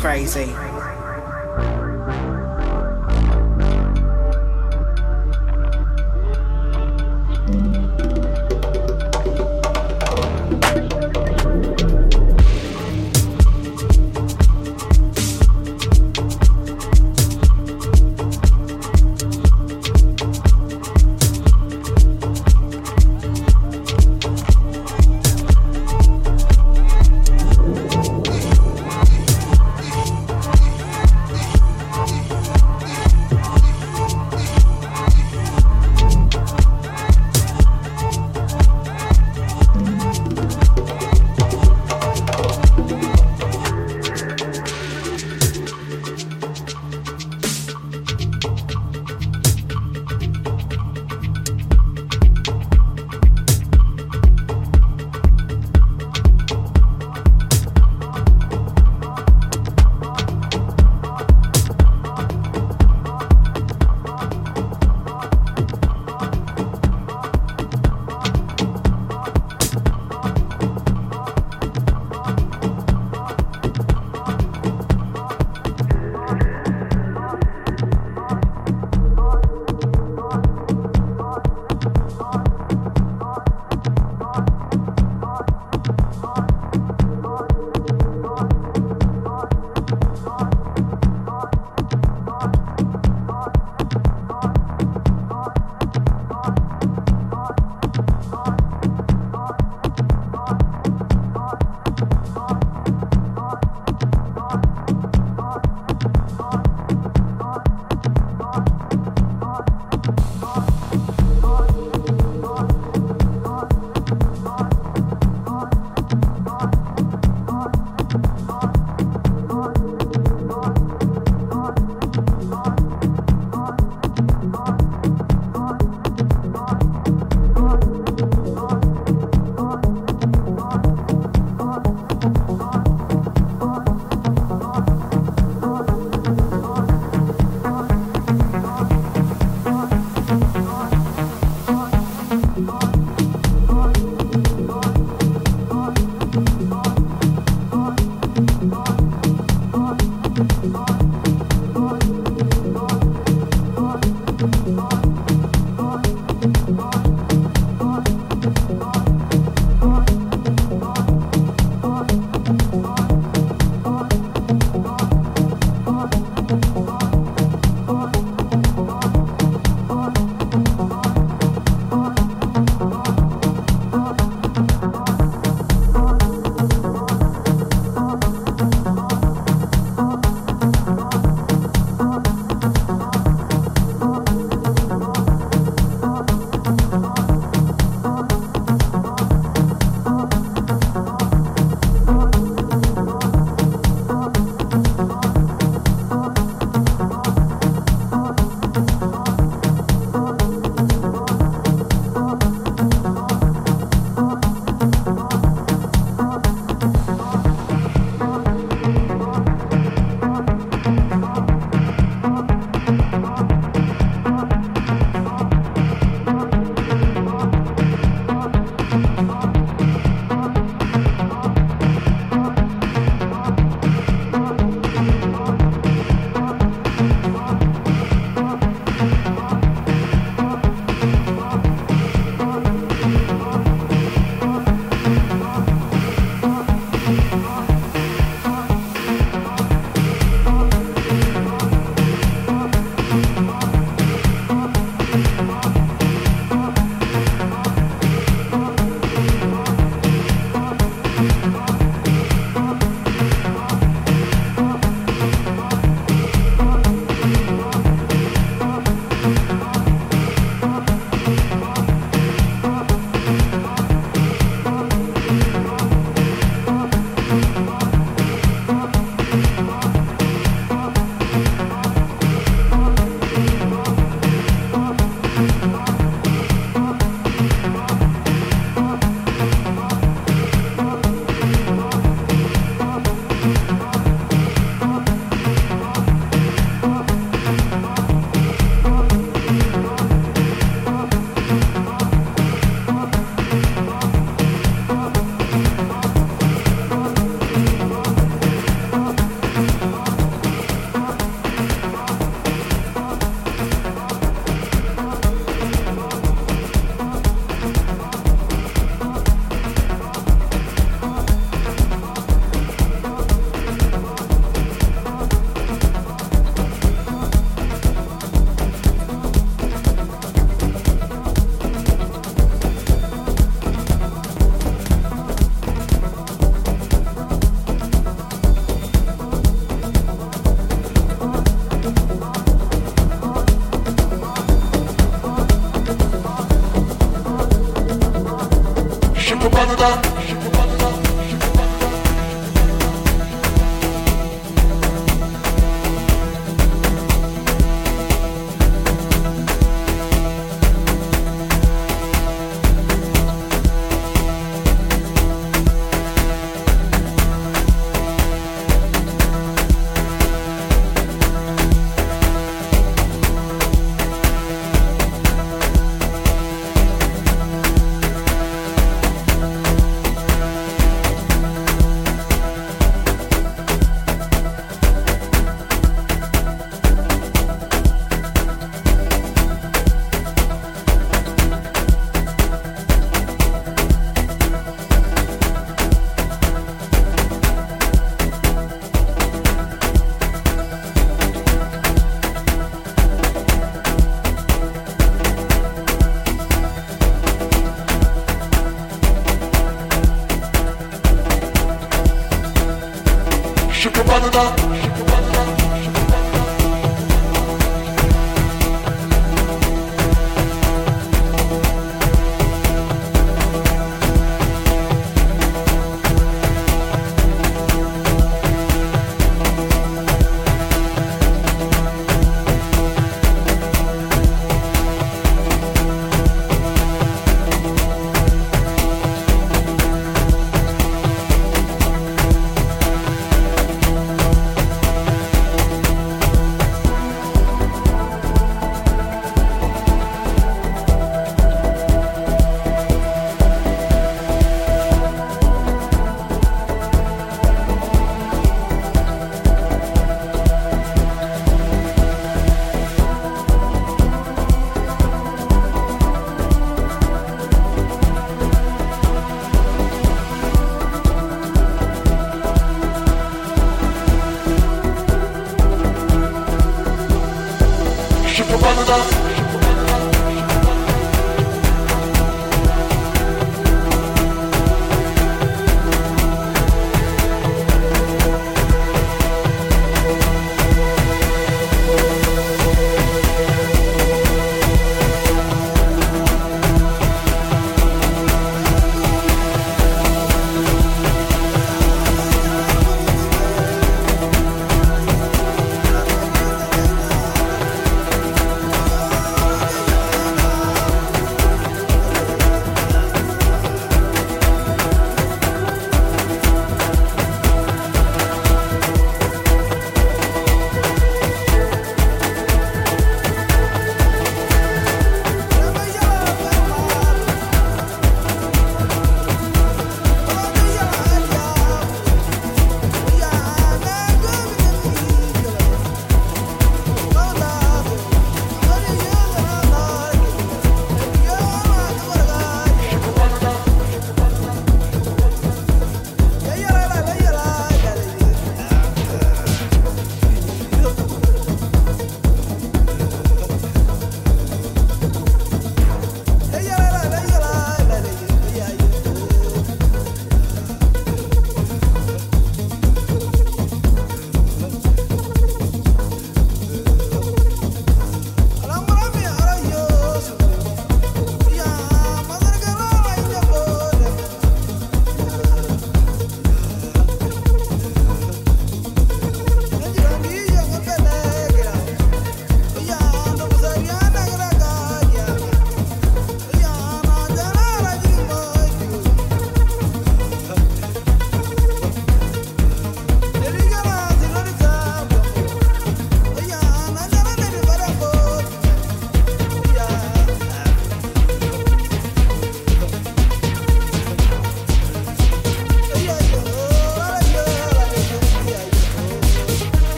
crazy.